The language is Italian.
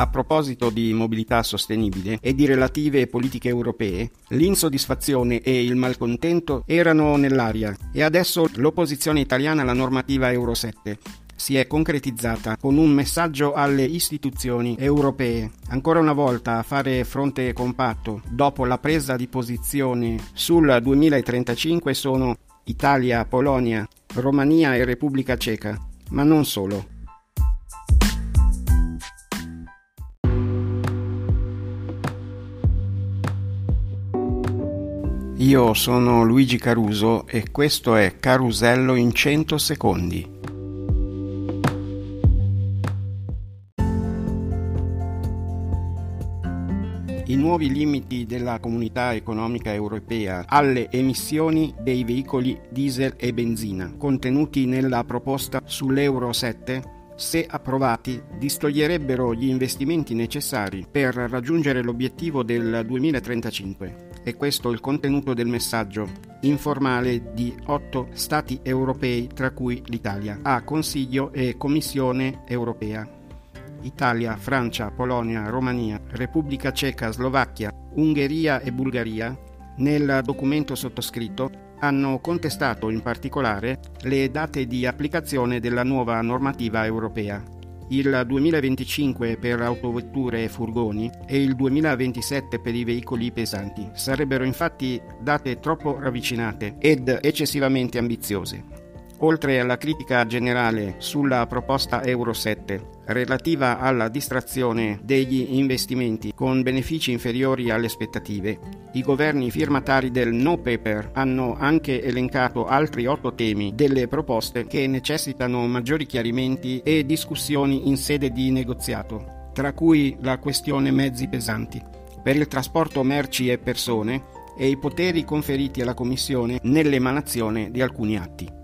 A proposito di mobilità sostenibile e di relative politiche europee, l'insoddisfazione e il malcontento erano nell'aria e adesso l'opposizione italiana alla normativa Euro 7 si è concretizzata con un messaggio alle istituzioni europee. Ancora una volta a fare fronte compatto dopo la presa di posizione sul 2035 sono Italia, Polonia, Romania e Repubblica Ceca, ma non solo. Io sono Luigi Caruso e questo è Carusello in 100 secondi. I nuovi limiti della comunità economica europea alle emissioni dei veicoli diesel e benzina contenuti nella proposta sull'Euro 7 se approvati, distoglierebbero gli investimenti necessari per raggiungere l'obiettivo del 2035. E questo è il contenuto del messaggio informale di otto Stati europei, tra cui l'Italia, a Consiglio e Commissione europea. Italia, Francia, Polonia, Romania, Repubblica Ceca, Slovacchia, Ungheria e Bulgaria, nel documento sottoscritto hanno contestato in particolare le date di applicazione della nuova normativa europea. Il 2025 per autovetture e furgoni e il 2027 per i veicoli pesanti. Sarebbero infatti date troppo ravvicinate ed eccessivamente ambiziose oltre alla critica generale sulla proposta Euro 7 relativa alla distrazione degli investimenti con benefici inferiori alle aspettative, i governi firmatari del no paper hanno anche elencato altri otto temi delle proposte che necessitano maggiori chiarimenti e discussioni in sede di negoziato, tra cui la questione mezzi pesanti. Per il trasporto merci e persone e i poteri conferiti alla Commissione nell'emanazione di alcuni atti.